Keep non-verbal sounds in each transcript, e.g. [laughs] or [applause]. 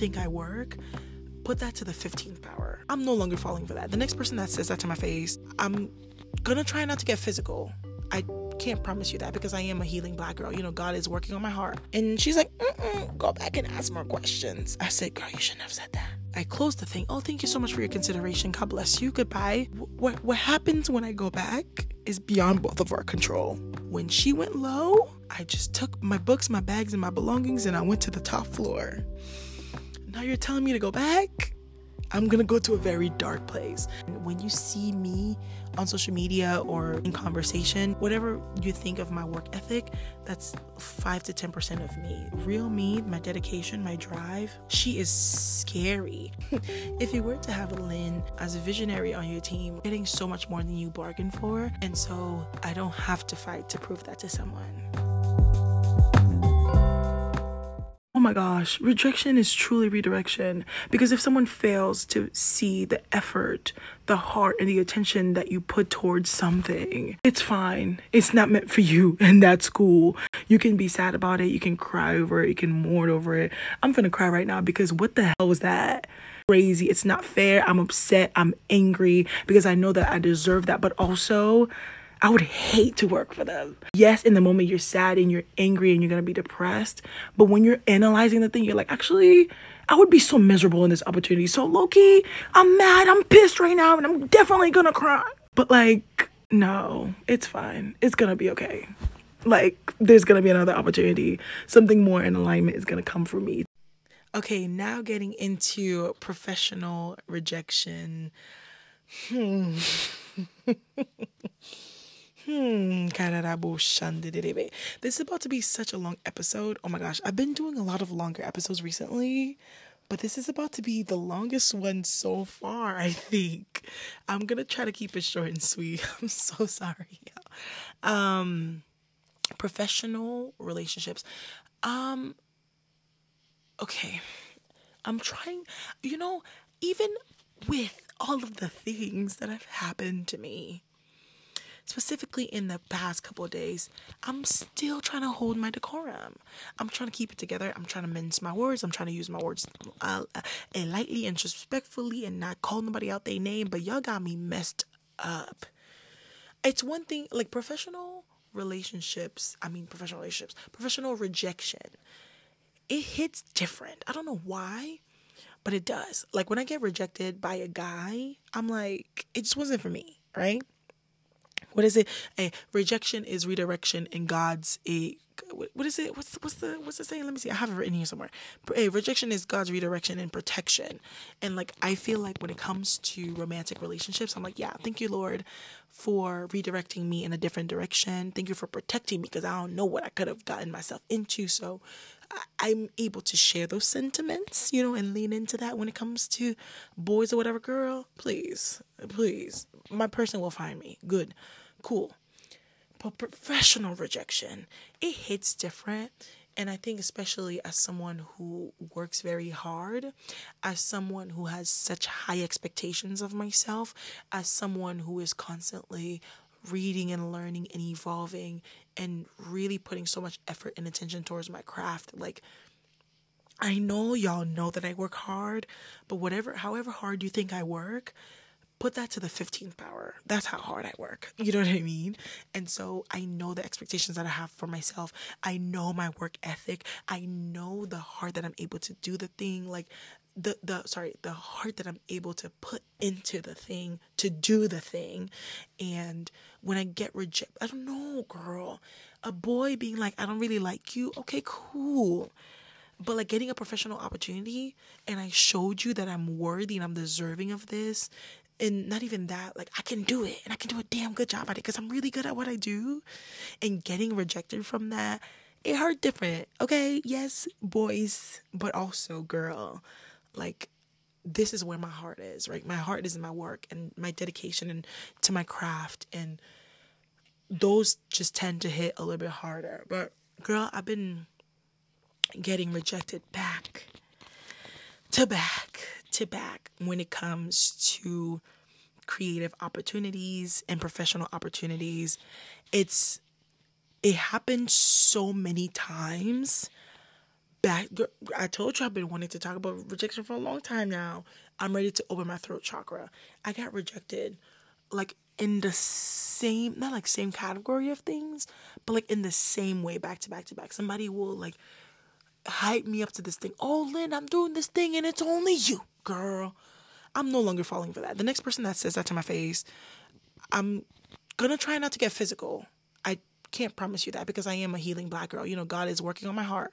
think I work, put that to the 15th power. I'm no longer falling for that. The next person that says that to my face, I'm gonna try not to get physical. I can't promise you that because I am a healing black girl. You know, God is working on my heart. And she's like, go back and ask more questions. I said, girl, you shouldn't have said that. I closed the thing. Oh, thank you so much for your consideration. God bless you. Goodbye. What what happens when I go back is beyond both of our control. When she went low, I just took my books, my bags, and my belongings, and I went to the top floor. Now you're telling me to go back? I'm gonna go to a very dark place. When you see me on social media or in conversation, whatever you think of my work ethic, that's 5 to 10% of me. Real me, my dedication, my drive, she is scary. [laughs] if you were to have Lynn as a visionary on your team, getting so much more than you bargained for, and so I don't have to fight to prove that to someone. Oh my gosh, rejection is truly redirection because if someone fails to see the effort, the heart, and the attention that you put towards something, it's fine. It's not meant for you, [laughs] and that's cool. You can be sad about it, you can cry over it, you can mourn over it. I'm gonna cry right now because what the hell was that? Crazy. It's not fair. I'm upset. I'm angry because I know that I deserve that, but also, I would hate to work for them. Yes, in the moment you're sad and you're angry and you're gonna be depressed, but when you're analyzing the thing, you're like, actually, I would be so miserable in this opportunity. So low key, I'm mad, I'm pissed right now, and I'm definitely gonna cry. But like, no, it's fine. It's gonna be okay. Like, there's gonna be another opportunity. Something more in alignment is gonna come for me. Okay, now getting into professional rejection. Hmm. [laughs] Hmm, this is about to be such a long episode. Oh my gosh, I've been doing a lot of longer episodes recently, but this is about to be the longest one so far, I think. I'm gonna try to keep it short and sweet. [laughs] I'm so sorry. Um, professional relationships. Um, okay. I'm trying, you know, even with all of the things that have happened to me specifically in the past couple of days, I'm still trying to hold my decorum. I'm trying to keep it together. I'm trying to mince my words. I'm trying to use my words uh, uh, lightly and respectfully and not call nobody out their name. But y'all got me messed up. It's one thing, like professional relationships, I mean, professional relationships, professional rejection. It hits different. I don't know why, but it does. Like when I get rejected by a guy, I'm like, it just wasn't for me, right? What is it? A rejection is redirection in God's a what is it? What's what's the what's the saying? Let me see. I have it written here somewhere. A rejection is God's redirection and protection. And like I feel like when it comes to romantic relationships, I'm like, yeah, thank you, Lord, for redirecting me in a different direction. Thank you for protecting me because I don't know what I could have gotten myself into. So I'm able to share those sentiments, you know, and lean into that when it comes to boys or whatever. Girl, please, please, my person will find me. Good cool. But professional rejection, it hits different. And I think, especially as someone who works very hard, as someone who has such high expectations of myself, as someone who is constantly reading and learning and evolving and really putting so much effort and attention towards my craft, like, I know y'all know that I work hard, but whatever, however hard you think I work, put that to the 15th power. That's how hard I work. [laughs] You know what I mean? And so I know the expectations that I have for myself. I know my work ethic. I know the heart that I'm able to do the thing like the the sorry, the heart that I'm able to put into the thing to do the thing. And when I get rejected, I don't know, girl. A boy being like, "I don't really like you." Okay, cool but like getting a professional opportunity and I showed you that I'm worthy and I'm deserving of this and not even that like i can do it and i can do a damn good job at it because i'm really good at what i do and getting rejected from that it hurt different okay yes boys but also girl like this is where my heart is right my heart is in my work and my dedication and to my craft and those just tend to hit a little bit harder but girl i've been getting rejected back to back to back when it comes to creative opportunities and professional opportunities. It's it happened so many times back. I told you I've been wanting to talk about rejection for a long time now. I'm ready to open my throat chakra. I got rejected, like in the same, not like same category of things, but like in the same way, back to back to back. Somebody will like hype me up to this thing. Oh, Lynn, I'm doing this thing, and it's only you, girl. I'm no longer falling for that. The next person that says that to my face, I'm gonna try not to get physical. I can't promise you that because I am a healing black girl. You know, God is working on my heart.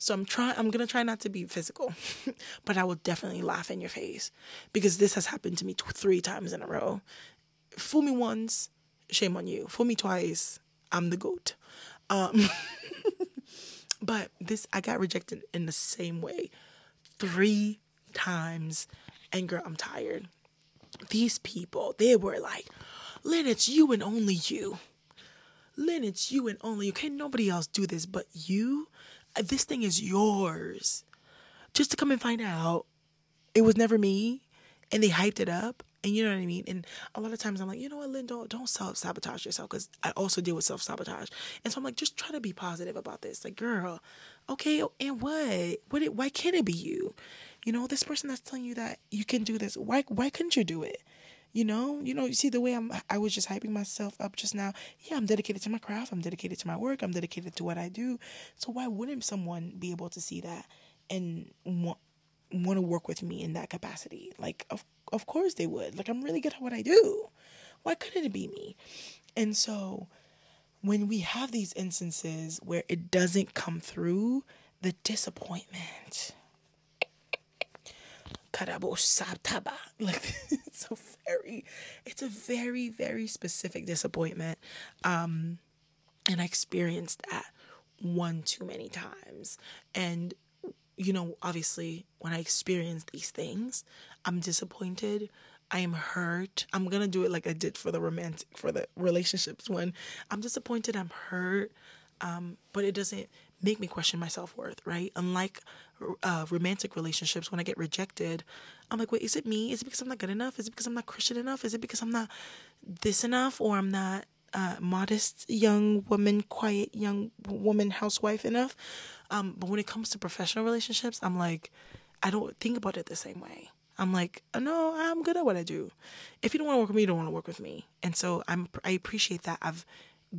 So I'm trying I'm going to try not to be physical. [laughs] but I will definitely laugh in your face because this has happened to me t- 3 times in a row. Fool me once, shame on you. Fool me twice, I'm the goat. Um [laughs] but this I got rejected in the same way 3 times and girl, I'm tired. These people, they were like, Lynn, it's you and only you. Lynn, it's you and only you. Can't nobody else do this but you. Uh, this thing is yours. Just to come and find out it was never me and they hyped it up. And you know what I mean? And a lot of times I'm like, you know what, Lynn, don't, don't self sabotage yourself because I also deal with self sabotage. And so I'm like, just try to be positive about this. Like, girl, okay, and what? What? It, why can't it be you? You know, this person that's telling you that you can do this. Why? Why couldn't you do it? You know, you know, you see the way I'm I was just hyping myself up just now. Yeah, I'm dedicated to my craft, I'm dedicated to my work, I'm dedicated to what I do. So why wouldn't someone be able to see that and want want to work with me in that capacity? Like of of course they would. Like I'm really good at what I do. Why couldn't it be me? And so when we have these instances where it doesn't come through, the disappointment Karabosataba. [laughs] Like it's a very it's a very, very specific disappointment. Um and I experienced that one too many times. And you know, obviously when I experience these things, I'm disappointed. I am hurt. I'm gonna do it like I did for the romantic for the relationships one. I'm disappointed, I'm hurt. Um, but it doesn't make me question my self worth, right? Unlike uh, romantic relationships, when I get rejected, I'm like, wait, is it me? Is it because I'm not good enough? Is it because I'm not Christian enough? Is it because I'm not this enough, or I'm not uh, modest young woman, quiet young woman, housewife enough? Um, but when it comes to professional relationships, I'm like, I don't think about it the same way. I'm like, no, I'm good at what I do. If you don't want to work with me, you don't want to work with me. And so I'm I appreciate that I've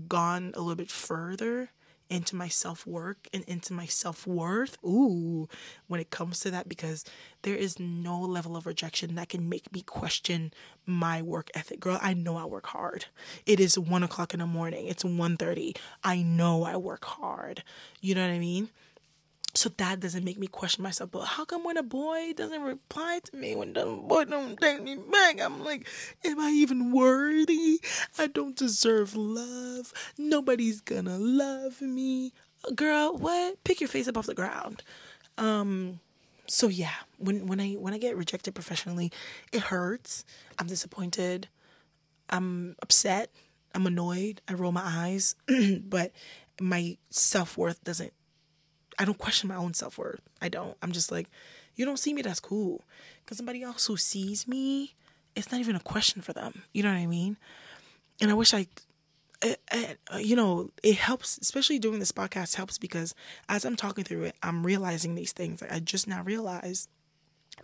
gone a little bit further into my self work and into my self worth. Ooh, when it comes to that, because there is no level of rejection that can make me question my work ethic. Girl, I know I work hard. It is one o'clock in the morning. It's 1.30. I know I work hard. You know what I mean? So that doesn't make me question myself. But how come when a boy doesn't reply to me, when the boy don't take me back, I'm like, am I even worthy? I don't deserve love. Nobody's gonna love me. Girl, what? Pick your face up off the ground. Um, so yeah, when when I when I get rejected professionally, it hurts. I'm disappointed. I'm upset. I'm annoyed. I roll my eyes, [clears throat] but my self worth doesn't I don't question my own self worth. I don't. I'm just like, you don't see me, that's cool. Because somebody else who sees me, it's not even a question for them. You know what I mean? And I wish I, you know, it helps, especially doing this podcast helps because as I'm talking through it, I'm realizing these things. Like I just now realized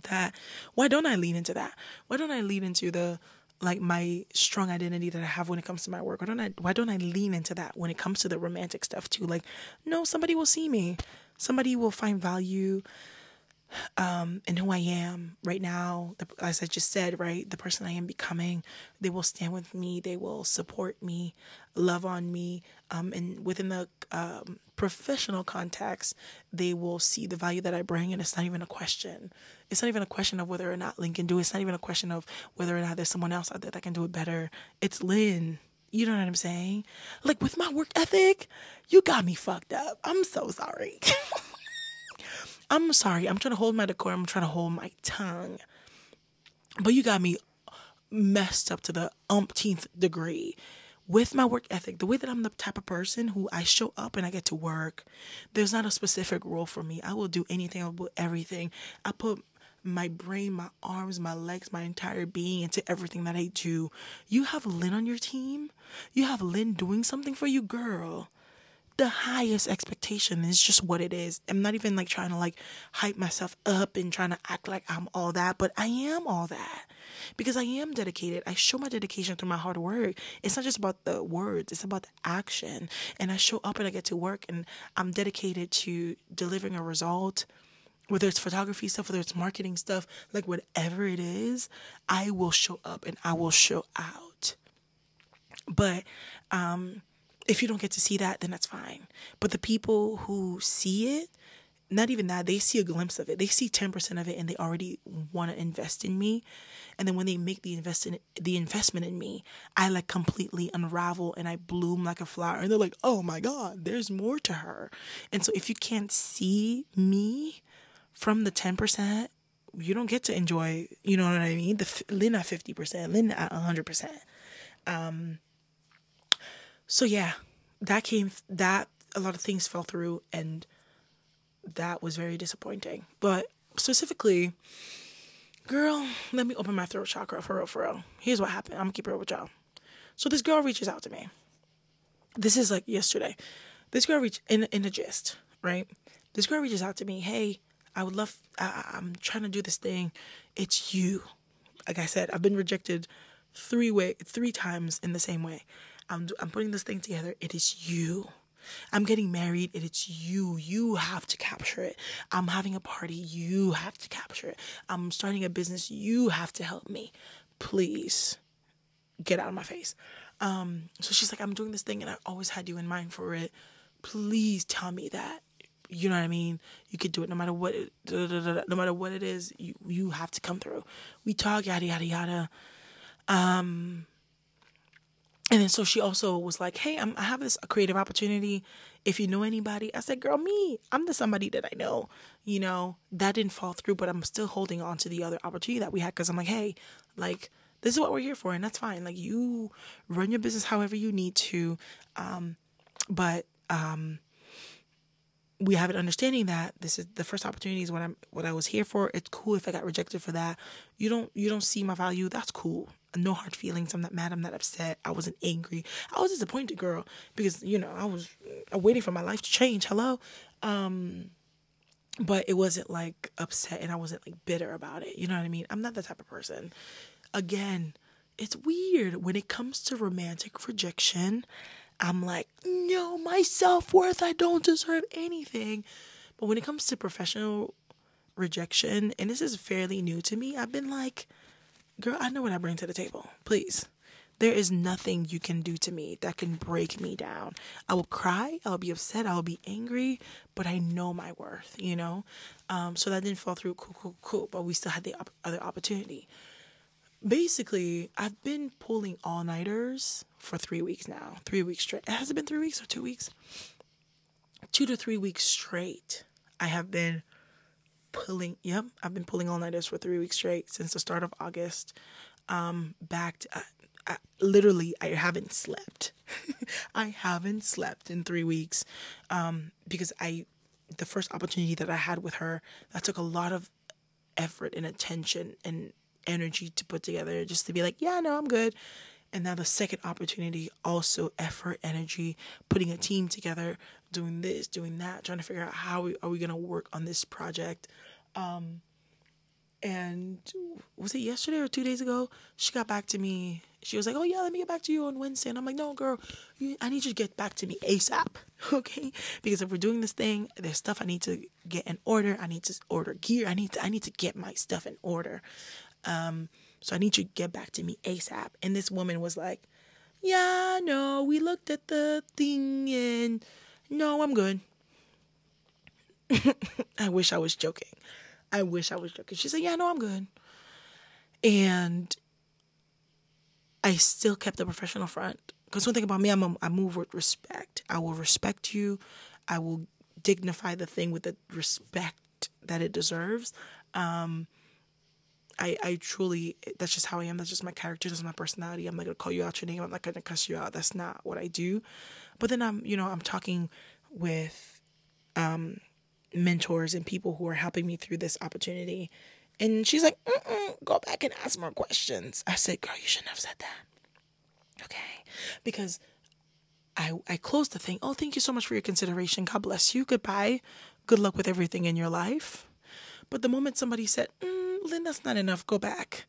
that why don't I lean into that? Why don't I lean into the like my strong identity that I have when it comes to my work? Why don't I why don't I lean into that when it comes to the romantic stuff too? Like, no, somebody will see me. Somebody will find value um, in who I am right now. As I just said, right, the person I am becoming, they will stand with me. They will support me, love on me, um, and within the um, professional context, they will see the value that I bring, and it's not even a question. It's not even a question of whether or not Lynn can do it. It's not even a question of whether or not there's someone else out there that can do it better. It's Lynn. You know what I'm saying? Like with my work ethic, you got me fucked up. I'm so sorry. [laughs] I'm sorry. I'm trying to hold my decor. I'm trying to hold my tongue. But you got me messed up to the umpteenth degree with my work ethic, the way that I'm the type of person who I show up and I get to work, there's not a specific role for me. I will do anything, I will do everything. I put my brain, my arms, my legs, my entire being into everything that I do. You have Lynn on your team? You have Lynn doing something for you, girl. the highest expectation. is just what it is. I'm not even like trying to like hype myself up and trying to act like I'm all that, but I am all that because I am dedicated. I show my dedication through my hard work. It's not just about the words, it's about the action. And I show up and I get to work and I'm dedicated to delivering a result. Whether it's photography stuff, whether it's marketing stuff, like whatever it is, I will show up and I will show out. But um if you don't get to see that, then that's fine. But the people who see it, not even that, they see a glimpse of it. They see 10% of it and they already want to invest in me. And then when they make the invest in, the investment in me, I like completely unravel and I bloom like a flower. And they're like, "Oh my god, there's more to her." And so if you can't see me from the 10%, you don't get to enjoy, you know what I mean? The Lynn at 50%, Lynn at 100%. Um so yeah, that came that a lot of things fell through and that was very disappointing. But specifically, girl, let me open my throat chakra for real, for real. Here's what happened. I'm gonna keep it real with y'all. So this girl reaches out to me. This is like yesterday. This girl reached in in a gist, right? This girl reaches out to me. Hey, I would love. I, I'm trying to do this thing. It's you. Like I said, I've been rejected three way three times in the same way. I'm I'm putting this thing together. It is you. I'm getting married and it's you. You have to capture it. I'm having a party. You have to capture it. I'm starting a business. You have to help me. Please get out of my face. Um, so she's like, I'm doing this thing and I always had you in mind for it. Please tell me that. You know what I mean? You could do it no matter what it, no matter what it is, you you have to come through. We talk yada yada yada. Um and then so she also was like, "Hey, I'm, I have this creative opportunity. If you know anybody," I said, "Girl, me. I'm the somebody that I know." You know that didn't fall through, but I'm still holding on to the other opportunity that we had because I'm like, "Hey, like this is what we're here for, and that's fine. Like you run your business however you need to, um, but um, we have an understanding that this is the first opportunity is what I'm what I was here for. It's cool if I got rejected for that. You don't you don't see my value. That's cool. No hard feelings. I'm not mad. I'm not upset. I wasn't angry. I was disappointed, girl, because you know I was uh, waiting for my life to change. Hello, um, but it wasn't like upset, and I wasn't like bitter about it. You know what I mean? I'm not that type of person. Again, it's weird when it comes to romantic rejection. I'm like, no, my self worth, I don't deserve anything. But when it comes to professional rejection, and this is fairly new to me, I've been like, girl, I know what I bring to the table. Please. There is nothing you can do to me that can break me down. I will cry, I'll be upset, I'll be angry, but I know my worth, you know? Um, so that didn't fall through, cool, cool, cool, but we still had the op- other opportunity basically, I've been pulling all nighters for three weeks now. Three weeks straight. Has it been three weeks or two weeks? Two to three weeks straight. I have been pulling. Yep, I've been pulling all nighters for three weeks straight since the start of August. Um, back. Uh, I, literally, I haven't slept. [laughs] I haven't slept in three weeks, um, because I, the first opportunity that I had with her, that took a lot of effort and attention and energy to put together just to be like, yeah, no, I'm good. And now the second opportunity, also effort, energy, putting a team together, doing this, doing that, trying to figure out how we, are we going to work on this project. Um, and was it yesterday or two days ago? She got back to me. She was like, "Oh yeah, let me get back to you on Wednesday." And I'm like, "No, girl, you, I need you to get back to me ASAP, [laughs] okay? Because if we're doing this thing, there's stuff I need to get in order. I need to order gear. I need to I need to get my stuff in order. Um, so I need you to get back to me ASAP. And this woman was like, Yeah, no, we looked at the thing and no, I'm good. [laughs] I wish I was joking. I wish I was joking. She said, Yeah, no, I'm good. And I still kept the professional front. Because one thing about me, I'm a, I move with respect. I will respect you. I will dignify the thing with the respect that it deserves. Um, I, I truly that's just how I am. That's just my character. That's my personality. I'm not gonna call you out your name. I'm not gonna cuss you out. That's not what I do. But then I'm you know I'm talking with um, mentors and people who are helping me through this opportunity, and she's like, "Go back and ask more questions." I said, "Girl, you shouldn't have said that." Okay, because I, I closed the thing. Oh, thank you so much for your consideration. God bless you. Goodbye. Good luck with everything in your life. But the moment somebody said, mm, Lynn, that's not enough, go back.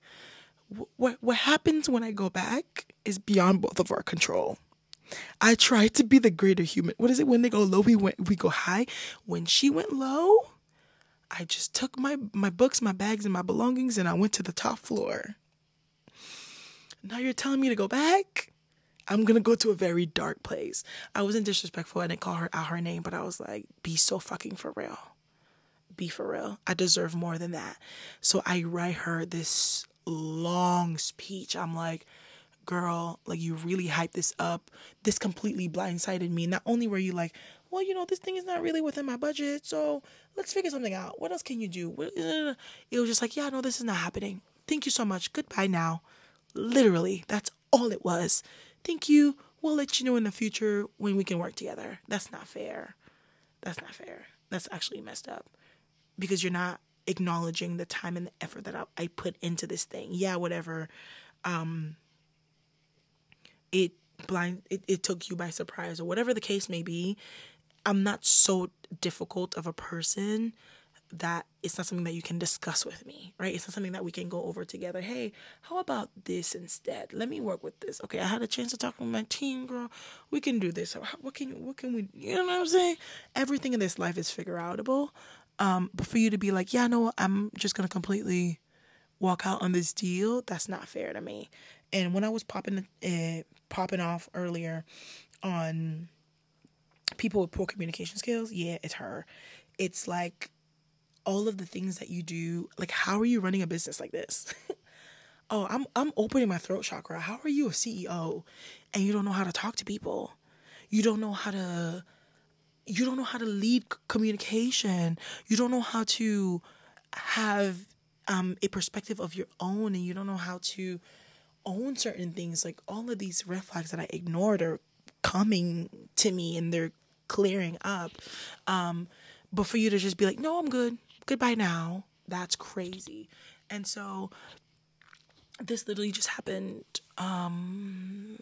What, what happens when I go back is beyond both of our control. I tried to be the greater human. What is it? When they go low, we went we go high. When she went low, I just took my my books, my bags, and my belongings, and I went to the top floor. Now you're telling me to go back? I'm gonna go to a very dark place. I wasn't disrespectful. I didn't call her out her name, but I was like, be so fucking for real. Be for real. I deserve more than that. So I write her this long speech. I'm like, girl, like you really hyped this up. This completely blindsided me. Not only were you like, well, you know, this thing is not really within my budget, so let's figure something out. What else can you do? Uh, it was just like, yeah, no, this is not happening. Thank you so much. Goodbye now. Literally, that's all it was. Thank you. We'll let you know in the future when we can work together. That's not fair. That's not fair. That's actually messed up because you're not acknowledging the time and the effort that I, I put into this thing. Yeah, whatever. Um, it blind it, it took you by surprise or whatever the case may be. I'm not so difficult of a person that it's not something that you can discuss with me, right? It's not something that we can go over together. Hey, how about this instead? Let me work with this. Okay, I had a chance to talk with my team, girl. We can do this. What can what can we? You know what I'm saying? Everything in this life is figure outable. Um, but for you to be like, yeah, no, I'm just gonna completely walk out on this deal. That's not fair to me. And when I was popping uh, popping off earlier on people with poor communication skills, yeah, it's her. It's like all of the things that you do like how are you running a business like this [laughs] oh i'm i'm opening my throat chakra how are you a ceo and you don't know how to talk to people you don't know how to you don't know how to lead communication you don't know how to have um, a perspective of your own and you don't know how to own certain things like all of these red flags that i ignored are coming to me and they're clearing up um, but for you to just be like no i'm good goodbye now. That's crazy. And so this literally just happened um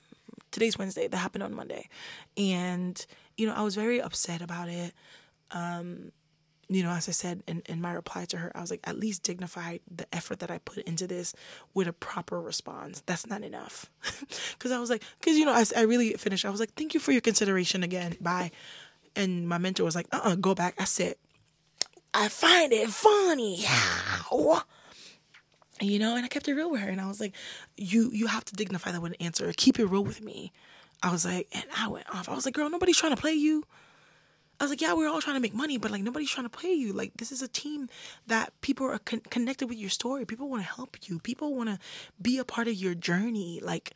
today's Wednesday. That happened on Monday. And you know, I was very upset about it. Um you know, as I said in, in my reply to her, I was like, at least dignify the effort that I put into this with a proper response. That's not enough. [laughs] Because I was like, because, you know, I, I really finished. I was like, thank you for your consideration again. Bye. And my mentor was like, uh uh-uh, go back. I said, I find it funny how you know and i kept it real with her and i was like you you have to dignify that with an answer. Keep it real with me. I was like and i went off. I was like girl nobody's trying to play you. I was like yeah we're all trying to make money but like nobody's trying to play you. Like this is a team that people are con- connected with your story. People want to help you. People want to be a part of your journey. Like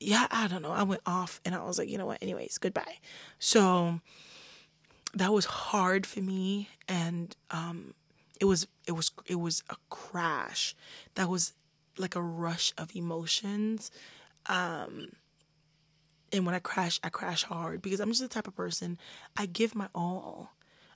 yeah i don't know. I went off and i was like you know what? Anyways goodbye. So that was hard for me and um it was it was it was a crash that was like a rush of emotions um and when i crash i crash hard because i'm just the type of person i give my all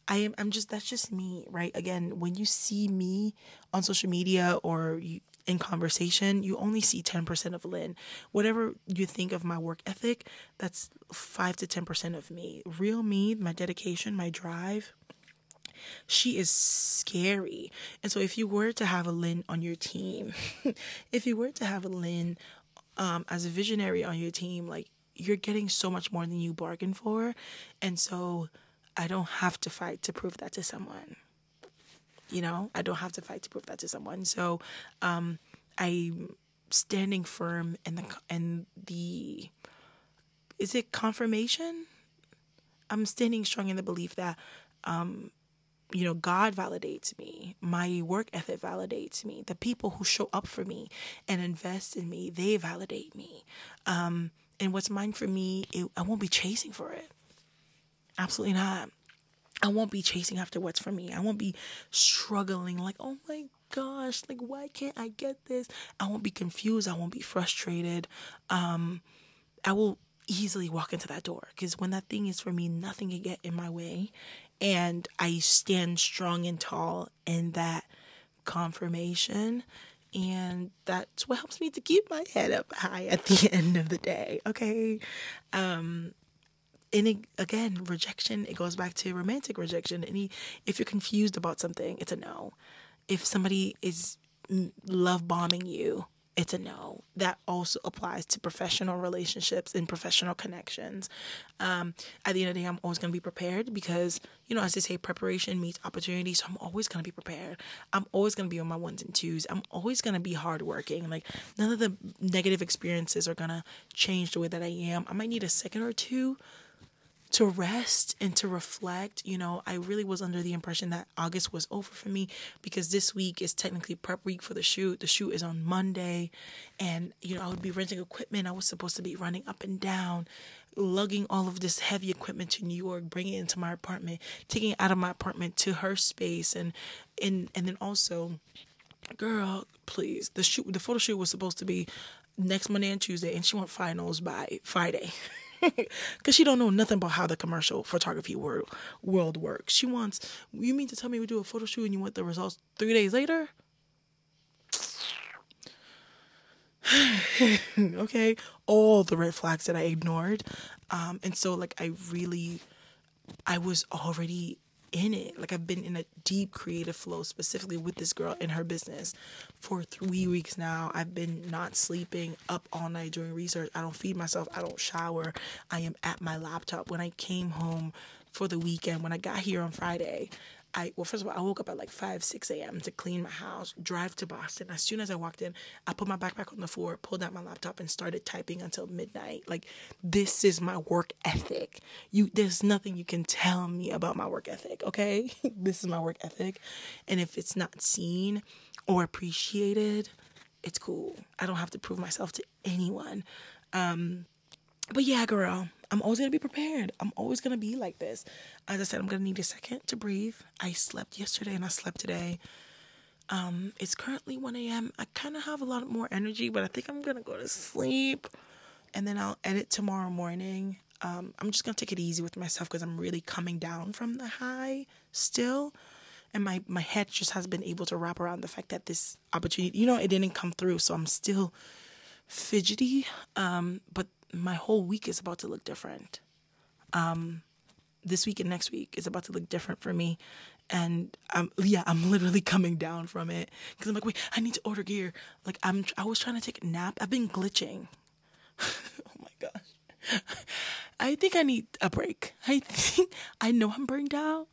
i am i'm just that's just me right again when you see me on social media or you, in conversation, you only see 10% of Lynn. Whatever you think of my work ethic, that's 5 to 10% of me. Real me, my dedication, my drive, she is scary. And so if you were to have a Lynn on your team, [laughs] if you were to have a Lynn um, as a visionary on your team, like you're getting so much more than you bargained for. And so I don't have to fight to prove that to someone you know i don't have to fight to prove that to someone so um i'm standing firm in the in the is it confirmation i'm standing strong in the belief that um you know god validates me my work ethic validates me the people who show up for me and invest in me they validate me um and what's mine for me it, i won't be chasing for it absolutely not I won't be chasing after what's for me. I won't be struggling like, oh my gosh, like why can't I get this? I won't be confused. I won't be frustrated. Um, I will easily walk into that door because when that thing is for me, nothing can get in my way. And I stand strong and tall in that confirmation. And that's what helps me to keep my head up high at the [laughs] end of the day. Okay. Um, and it, again, rejection, it goes back to romantic rejection. Any, if you're confused about something, it's a no. If somebody is love bombing you, it's a no. That also applies to professional relationships and professional connections. Um, at the end of the day, I'm always going to be prepared because, you know, as they say, preparation meets opportunity. So I'm always going to be prepared. I'm always going to be on my ones and twos. I'm always going to be hardworking. Like, none of the negative experiences are going to change the way that I am. I might need a second or two to rest and to reflect. You know, I really was under the impression that August was over for me because this week is technically prep week for the shoot. The shoot is on Monday, and you know, I would be renting equipment. I was supposed to be running up and down, lugging all of this heavy equipment to New York, bringing it into my apartment, taking it out of my apartment to her space, and and and then also, girl, please, the shoot, the photo shoot was supposed to be next Monday and Tuesday, and she want finals by Friday. [laughs] [laughs] because she don't know nothing about how the commercial photography world world works. She wants you mean to tell me we do a photo shoot and you want the results three days later? [sighs] okay, all the red flags that I ignored, um, and so like I really, I was already in it. Like I've been in a deep creative flow specifically with this girl in her business for 3 weeks now. I've been not sleeping up all night doing research. I don't feed myself, I don't shower. I am at my laptop when I came home for the weekend when I got here on Friday. I well, first of all, I woke up at like five, six a.m. to clean my house, drive to Boston. As soon as I walked in, I put my backpack on the floor, pulled out my laptop, and started typing until midnight. Like this is my work ethic. You, there's nothing you can tell me about my work ethic. Okay, [laughs] this is my work ethic, and if it's not seen or appreciated, it's cool. I don't have to prove myself to anyone. Um, but yeah, girl, I'm always gonna be prepared. I'm always gonna be like this. As I said, I'm gonna need a second to breathe. I slept yesterday and I slept today. Um, it's currently 1 a.m. I kind of have a lot more energy, but I think I'm gonna go to sleep and then I'll edit tomorrow morning. Um, I'm just gonna take it easy with myself because I'm really coming down from the high still. And my, my head just has been able to wrap around the fact that this opportunity, you know, it didn't come through. So I'm still fidgety. Um, but my whole week is about to look different. Um, this week and next week is about to look different for me. And I'm yeah, I'm literally [laughs] coming down from it because I'm like, wait, I need to order gear. Like I'm, I was trying to take a nap. I've been glitching. [laughs] oh my gosh, [laughs] I think I need a break. I think I know I'm burned out,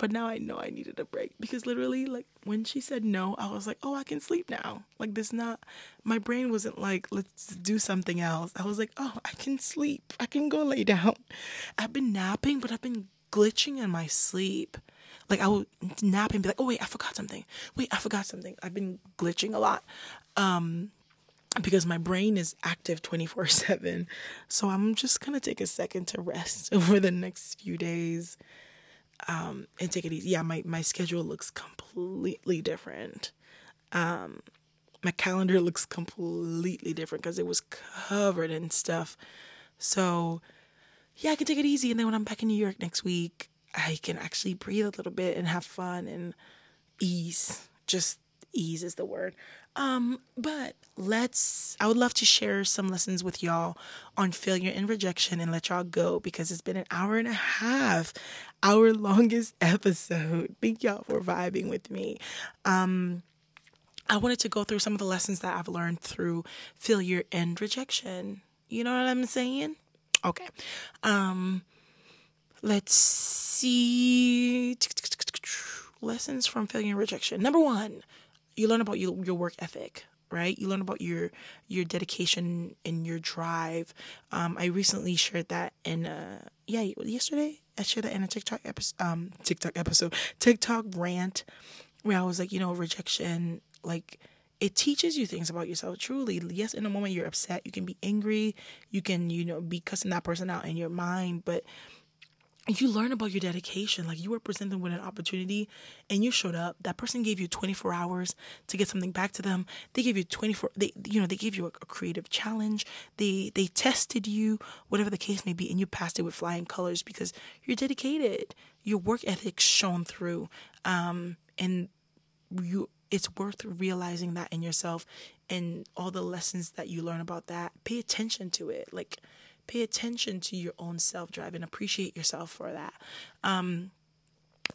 but now I know I needed a break because literally, like when she said no, I was like, oh, I can sleep now. Like this, not my brain wasn't like, let's do something else. I was like, oh, I can sleep. I can go lay down. I've been napping, but I've been glitching in my sleep. Like I would nap and be like, oh wait, I forgot something. Wait, I forgot something. I've been glitching a lot. Um, because my brain is active 24 7. So I'm just gonna take a second to rest [laughs] over the next few days um, and take it easy. Yeah, my, my schedule looks completely different. Um, my calendar looks completely different because it was covered in stuff. So, yeah, I can take it easy. And then when I'm back in New York next week, I can actually breathe a little bit and have fun and ease. Just ease is the word. Um, but let's, I would love to share some lessons with y'all on failure and rejection and let y'all go because it's been an hour and a half, our longest [laughs] episode. Thank y'all for vibing with me. Um, I wanted to go through some of the lessons that I've learned through failure and rejection. You know what I'm saying? Okay. Um, let's see. Lessons from failure and rejection. Number one, you learn about your, your work ethic right? You learn about your your dedication and your drive. Um i recently shared that in uh yeah yesterday i shared that in a tiktok episode um tiktok episode. Tiktok rant where i was like you know rejection like it teaches you things about yourself truly. Yes in a moment you're upset you can be angry you can you know be cussing that person out in your mind but you learn about your dedication. Like you were presented with an opportunity and you showed up. That person gave you 24 hours to get something back to them. They gave you 24 they you know, they gave you a, a creative challenge. They they tested you, whatever the case may be, and you passed it with flying colors because you're dedicated. Your work ethic shone through. Um and you it's worth realizing that in yourself and all the lessons that you learn about that. Pay attention to it. Like pay attention to your own self drive and appreciate yourself for that. Um,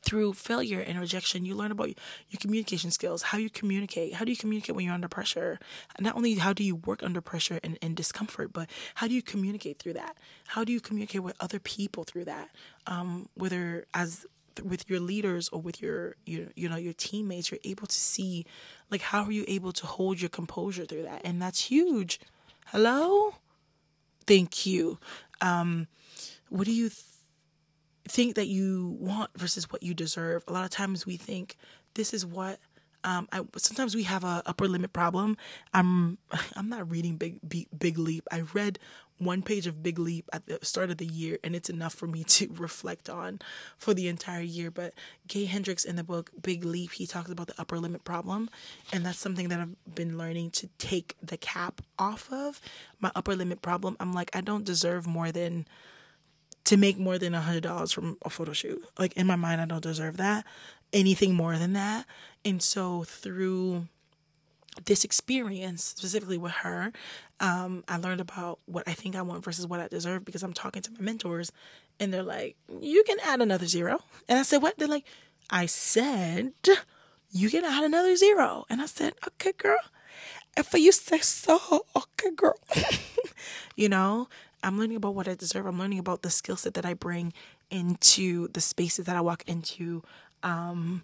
through failure and rejection, you learn about your communication skills, how you communicate. How do you communicate when you're under pressure? Not only how do you work under pressure and, and discomfort, but how do you communicate through that? How do you communicate with other people through that? Um, whether as with your leaders or with your, your you know your teammates, you're able to see like how are you able to hold your composure through that, and that's huge. Hello, thank you. Um, what do you? Th- think that you want versus what you deserve. A lot of times we think this is what um, I, sometimes we have a upper limit problem. I'm [laughs] I'm not reading Big Big, Big Leap. I read one page of Big Leap at the start of the year, and it's enough for me [laughs] to reflect on for the entire year. But Gay Hendricks in the book Big Leap, he talks about the upper limit problem, and that's something that I've been learning to take the cap off of. My upper limit problem. I'm like I don't deserve more than to make more than a hundred dollars from a photo shoot. Like in my mind, I don't deserve that. Anything more than that. And so through this experience, specifically with her, um, I learned about what I think I want versus what I deserve because I'm talking to my mentors and they're like, you can add another zero. And I said, what? They're like, I said, you can add another zero. And I said, okay, girl. If you say so, okay, girl. [laughs] you know, I'm learning about what I deserve. I'm learning about the skill set that I bring into the spaces that I walk into, um,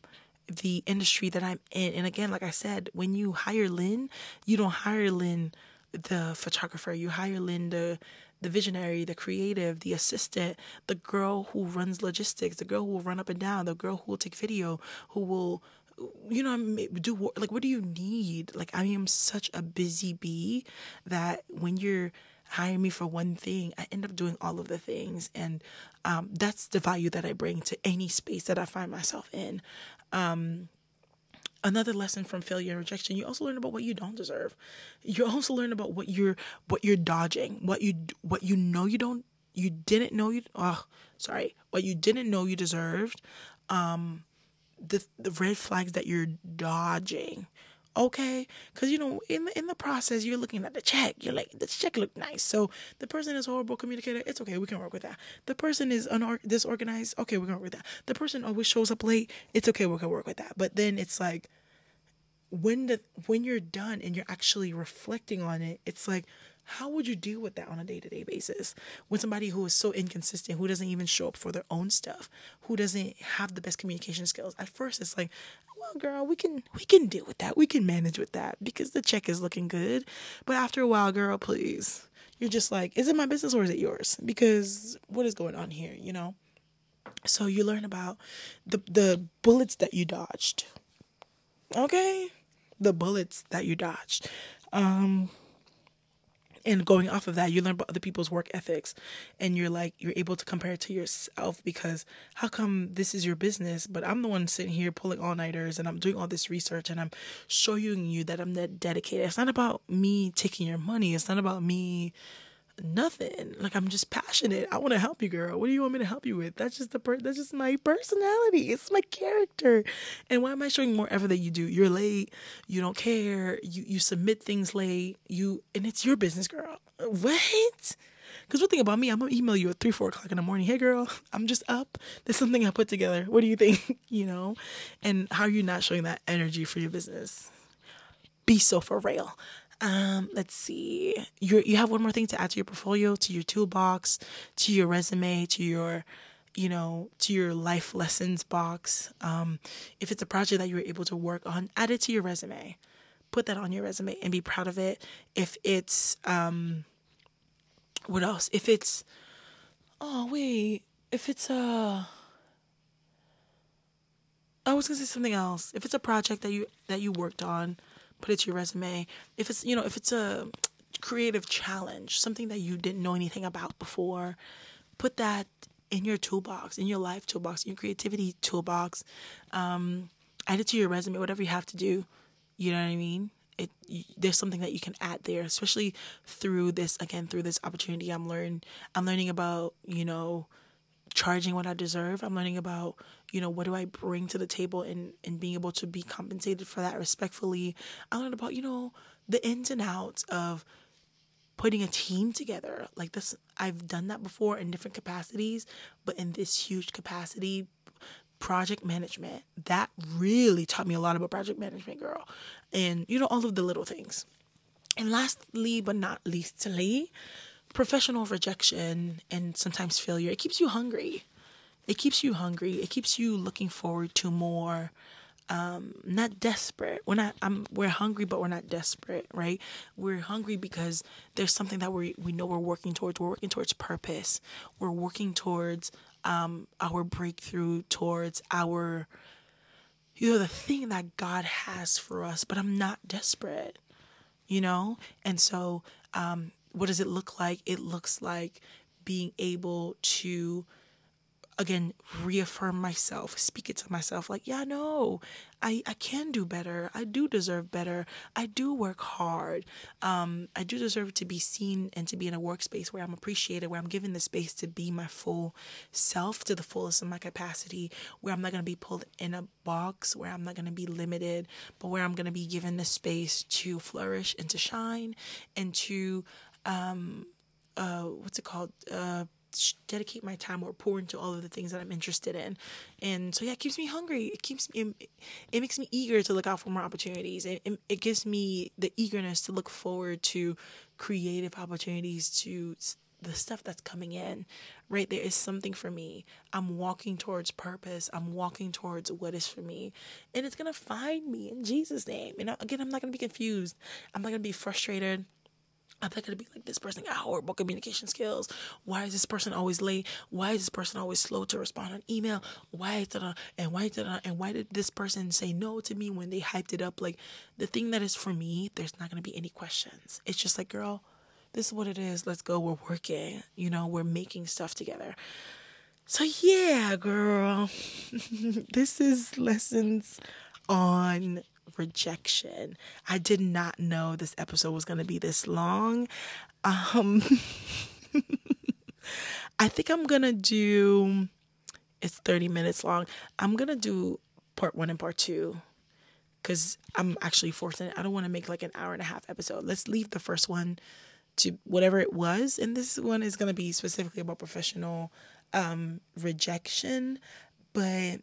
the industry that I'm in. And again, like I said, when you hire Lynn, you don't hire Lynn the photographer. You hire Lynn the the visionary, the creative, the assistant, the girl who runs logistics, the girl who will run up and down, the girl who will take video, who will you know do like what do you need like i am such a busy bee that when you're hire me for one thing, I end up doing all of the things. And um, that's the value that I bring to any space that I find myself in. Um, another lesson from failure and rejection you also learn about what you don't deserve you also learn about what you're what you're dodging what you what you know you don't you didn't know you oh sorry what you didn't know you deserved um the the red flags that you're dodging okay? Because you know in the, in the process you're looking at the check. You're like the check look nice. So the person is horrible communicator. It's okay we can work with that. The person is unor- disorganized. Okay we can work with that. The person always shows up late. It's okay we can work with that. But then it's like when the when you're done and you're actually reflecting on it it's like how would you deal with that on a day-to-day basis when somebody who is so inconsistent who doesn't even show up for their own stuff who doesn't have the best communication skills? At first it's like well girl we can we can deal with that. We can manage with that because the check is looking good. But after a while girl please you're just like is it my business or is it yours? Because what is going on here you know? So you learn about the the bullets that you dodged okay? The bullets that you dodged. Um and going off of that you learn about other people's work ethics and you're like you're able to compare it to yourself because how come this is your business but i'm the one sitting here pulling all-nighters and i'm doing all this research and i'm showing you that i'm that dedicated. It's not about me taking your money. It's not about me nothing. Like I'm just passionate. I want to help you, girl. What do you want me to help you with? That's just the per- that's just my personality. It's my character. And why am I showing more effort than you do? You're late. You don't care. You you submit things late. You and it's your business, girl. What? Because one thing about me, I'm gonna email you at three, four o'clock in the morning. Hey, girl, [laughs] I'm just up. There's something I put together. What do you think? [laughs] you know, and how are you not showing that energy for your business? Be so for real. Um, let's see. You you have one more thing to add to your portfolio, to your toolbox, to your resume, to your you know, to your life lessons box. Um, if it's a project that you were able to work on, add it to your resume. Put that on your resume and be proud of it. If it's um what else? If it's oh wait, if it's a uh, was gonna say something else. If it's a project that you that you worked on, put it to your resume. If it's, you know, if it's a creative challenge, something that you didn't know anything about before, put that in your toolbox, in your life toolbox, in your creativity toolbox. Um, add it to your resume, whatever you have to do. You know what I mean? It, there's something that you can add there, especially through this again through this opportunity. I'm learn I'm learning about you know charging what I deserve. I'm learning about, you know, what do I bring to the table and, and being able to be compensated for that respectfully. I learned about, you know, the ins and outs of putting a team together. Like this, I've done that before in different capacities, but in this huge capacity, project management, that really taught me a lot about project management, girl. And, you know, all of the little things. And lastly, but not leastly, professional rejection and sometimes failure. It keeps you hungry. It keeps you hungry. It keeps you looking forward to more um, not desperate. We're not. I'm. We're hungry, but we're not desperate, right? We're hungry because there's something that we we know we're working towards. We're working towards purpose. We're working towards um, our breakthrough, towards our, you know, the thing that God has for us. But I'm not desperate, you know. And so, um, what does it look like? It looks like being able to again reaffirm myself speak it to myself like yeah no i i can do better. I do deserve better. I do work hard. Um i do deserve to be seen and to be in a workspace where i'm appreciated where i'm given the space to be my full self to the fullest of my capacity where i'm not going to be pulled in a box where i'm not going to be limited but where i'm going to be given the space to flourish and to shine and to um uh what's it called? Uh dedicate my time or pour into all of the things that I'm interested in. And so yeah, it keeps me hungry. It keeps me it, it makes me eager to look out for more opportunities. It, it, it gives me the eagerness to look forward to creative opportunities to the stuff that's coming in. Right there is something for me. I'm walking towards purpose. I'm walking towards what is for me. And it's gonna find me in jesus name. And again i'm not gonna be confused. I'm not gonna be frustrated I'm not gonna be like this person got horrible communication skills. Why is this person always late? Why is this person always slow to respond on email? Why is that? Uh, and why did uh, and why did this person say no to me when they hyped it up? Like the thing that is for me, there's not gonna be any questions. It's just like, girl, this is what it is. Let's go. We're working. You know, we're making stuff together. So yeah, girl, [laughs] this is lessons on rejection. I did not know this episode was going to be this long. Um [laughs] I think I'm going to do it's 30 minutes long. I'm going to do part 1 and part 2 cuz I'm actually fortunate. I don't want to make like an hour and a half episode. Let's leave the first one to whatever it was and this one is going to be specifically about professional um rejection, but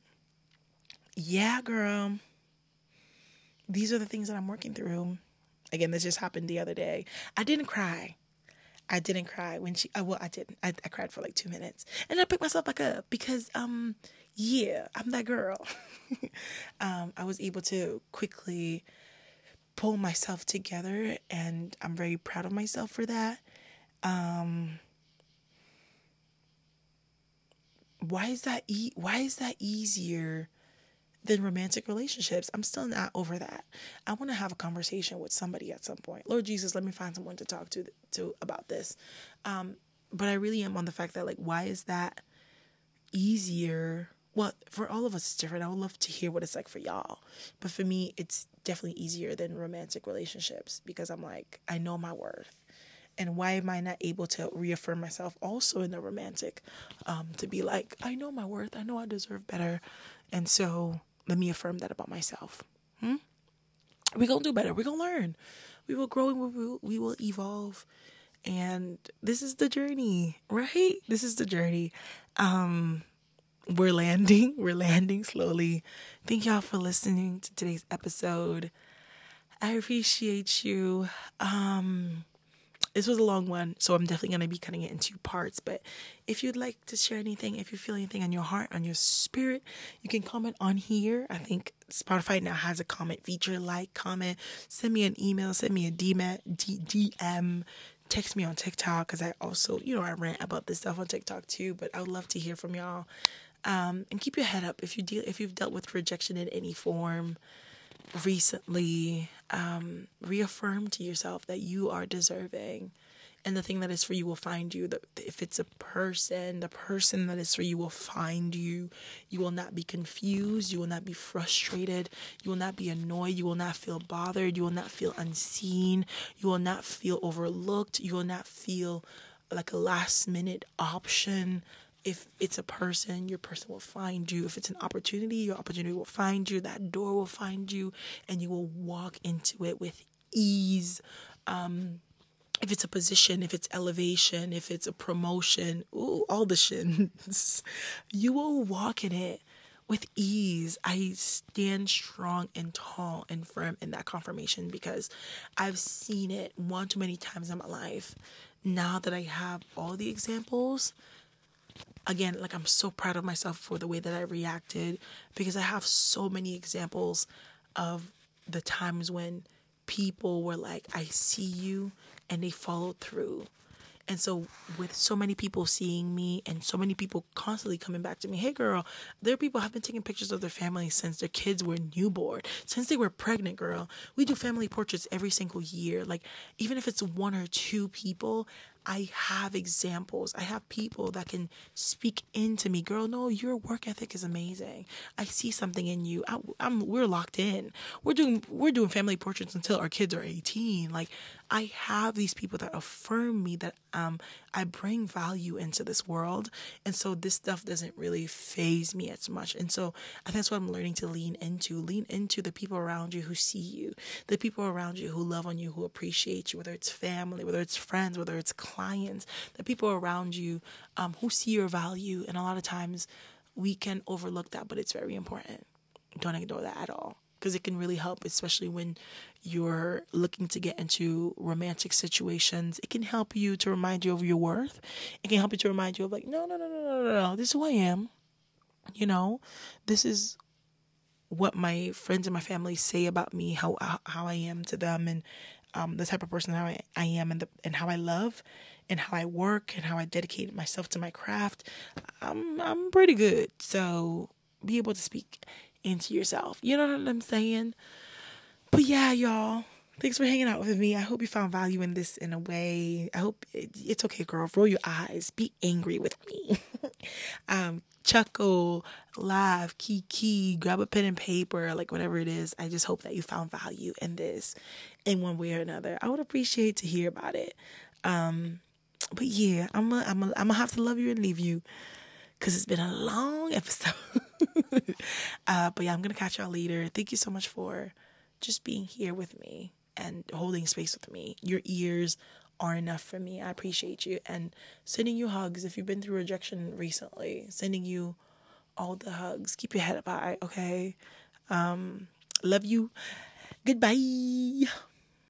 yeah, girl these are the things that I'm working through. Again, this just happened the other day. I didn't cry. I didn't cry when she. Uh, well, I didn't. I, I cried for like two minutes, and I picked myself back up because, um, yeah, I'm that girl. [laughs] um, I was able to quickly pull myself together, and I'm very proud of myself for that. Um, why is that? E- why is that easier? Than romantic relationships. I'm still not over that. I want to have a conversation with somebody at some point. Lord Jesus, let me find someone to talk to to about this. Um, but I really am on the fact that like, why is that easier? Well, for all of us, it's different. I would love to hear what it's like for y'all. But for me, it's definitely easier than romantic relationships because I'm like, I know my worth. And why am I not able to reaffirm myself also in the romantic? Um, to be like, I know my worth. I know I deserve better. And so let me affirm that about myself. Hmm? We're going to do better. We're going to learn. We will grow and we will, evolve. And this is the journey, right? This is the journey. Um, we're landing. [laughs] We're landing slowly. Thank y'all for listening to today's episode. I appreciate you. Um, this was a long one, so I'm definitely going to be cutting it in two parts. But if you'd like to share anything, if you feel anything on your heart, on your spirit, you can comment on here. I think Spotify now has a comment feature. Like, comment, send me an email, send me a DM, text me on TikTok because I also, you know, I rant about this stuff on TikTok too. But I would love to hear from y'all. Um, and keep your head up if you deal if you've dealt with rejection in any form recently um, reaffirm to yourself that you are deserving. And the thing that is for you will find you. If it's a person the person that is for you will find you. You will not be confused. You will not be frustrated. You will not be annoyed. You will not feel bothered. You will not feel unseen. You will not feel overlooked. You will not feel like a last minute option if it's a person, your person will find you. If it's an opportunity, your opportunity will find you. That door will find you, and you will walk into it with ease. Um, if it's a position, if it's elevation, if it's a promotion, ooh, all the shins, [laughs] you will walk in it with ease. I stand strong and tall and firm in that confirmation because I've seen it one too many times in my life. Now that I have all the examples, again, like I'm so proud of myself for the way that I reacted because I have so many examples of the times when people were like, I see you, and they followed through. And so, with so many people seeing me and so many people constantly coming back to me, hey girl, there are people have been taking pictures of their family since their kids were newborn, since they were pregnant, girl. We do family portraits every single year. Like, even if it's one or two people, I have examples. I have people that can speak into me. Girl, no, your work ethic is amazing. I see something in you. I, am we're locked in. We're doing we're doing family portraits until our kids are 18. Like I have these people that affirm me that um I bring value into this world. And so this stuff doesn't really faze me as much. And so I think that's what I'm learning to lean into. Lean into the people around you who see you, the people around you who love on you, who appreciate you, whether it's family, whether it's friends, whether it's clients, the people around you um, who see your value. And a lot of times we can overlook that, but it's very important. Don't ignore that at all because it can really help, especially when you're looking to get into romantic situations. It can help you to remind you of your worth. It can help you to remind you of like, no, no, no, no, no, no, no. This is who I am. You know, this is what my friends and my family say about me, how how I am to them, and um, the type of person how I, I am, and the and how I love, and how I work, and how I dedicate myself to my craft. I'm I'm pretty good. So be able to speak into yourself. You know what I'm saying? But yeah, y'all. Thanks for hanging out with me. I hope you found value in this in a way. I hope it, it's okay, girl. Roll your eyes. Be angry with me. [laughs] um, chuckle, laugh, kiki, grab a pen and paper, like whatever it is. I just hope that you found value in this in one way or another. I would appreciate to hear about it. Um, but yeah, I'm gonna I'm I'm have to love you and leave you because it's been a long [laughs] episode. [laughs] uh, but yeah, I'm gonna catch y'all later. Thank you so much for just being here with me and holding space with me. Your ears are enough for me. I appreciate you and sending you hugs if you've been through rejection recently. Sending you all the hugs. Keep your head up high, okay? Um, love you. Goodbye.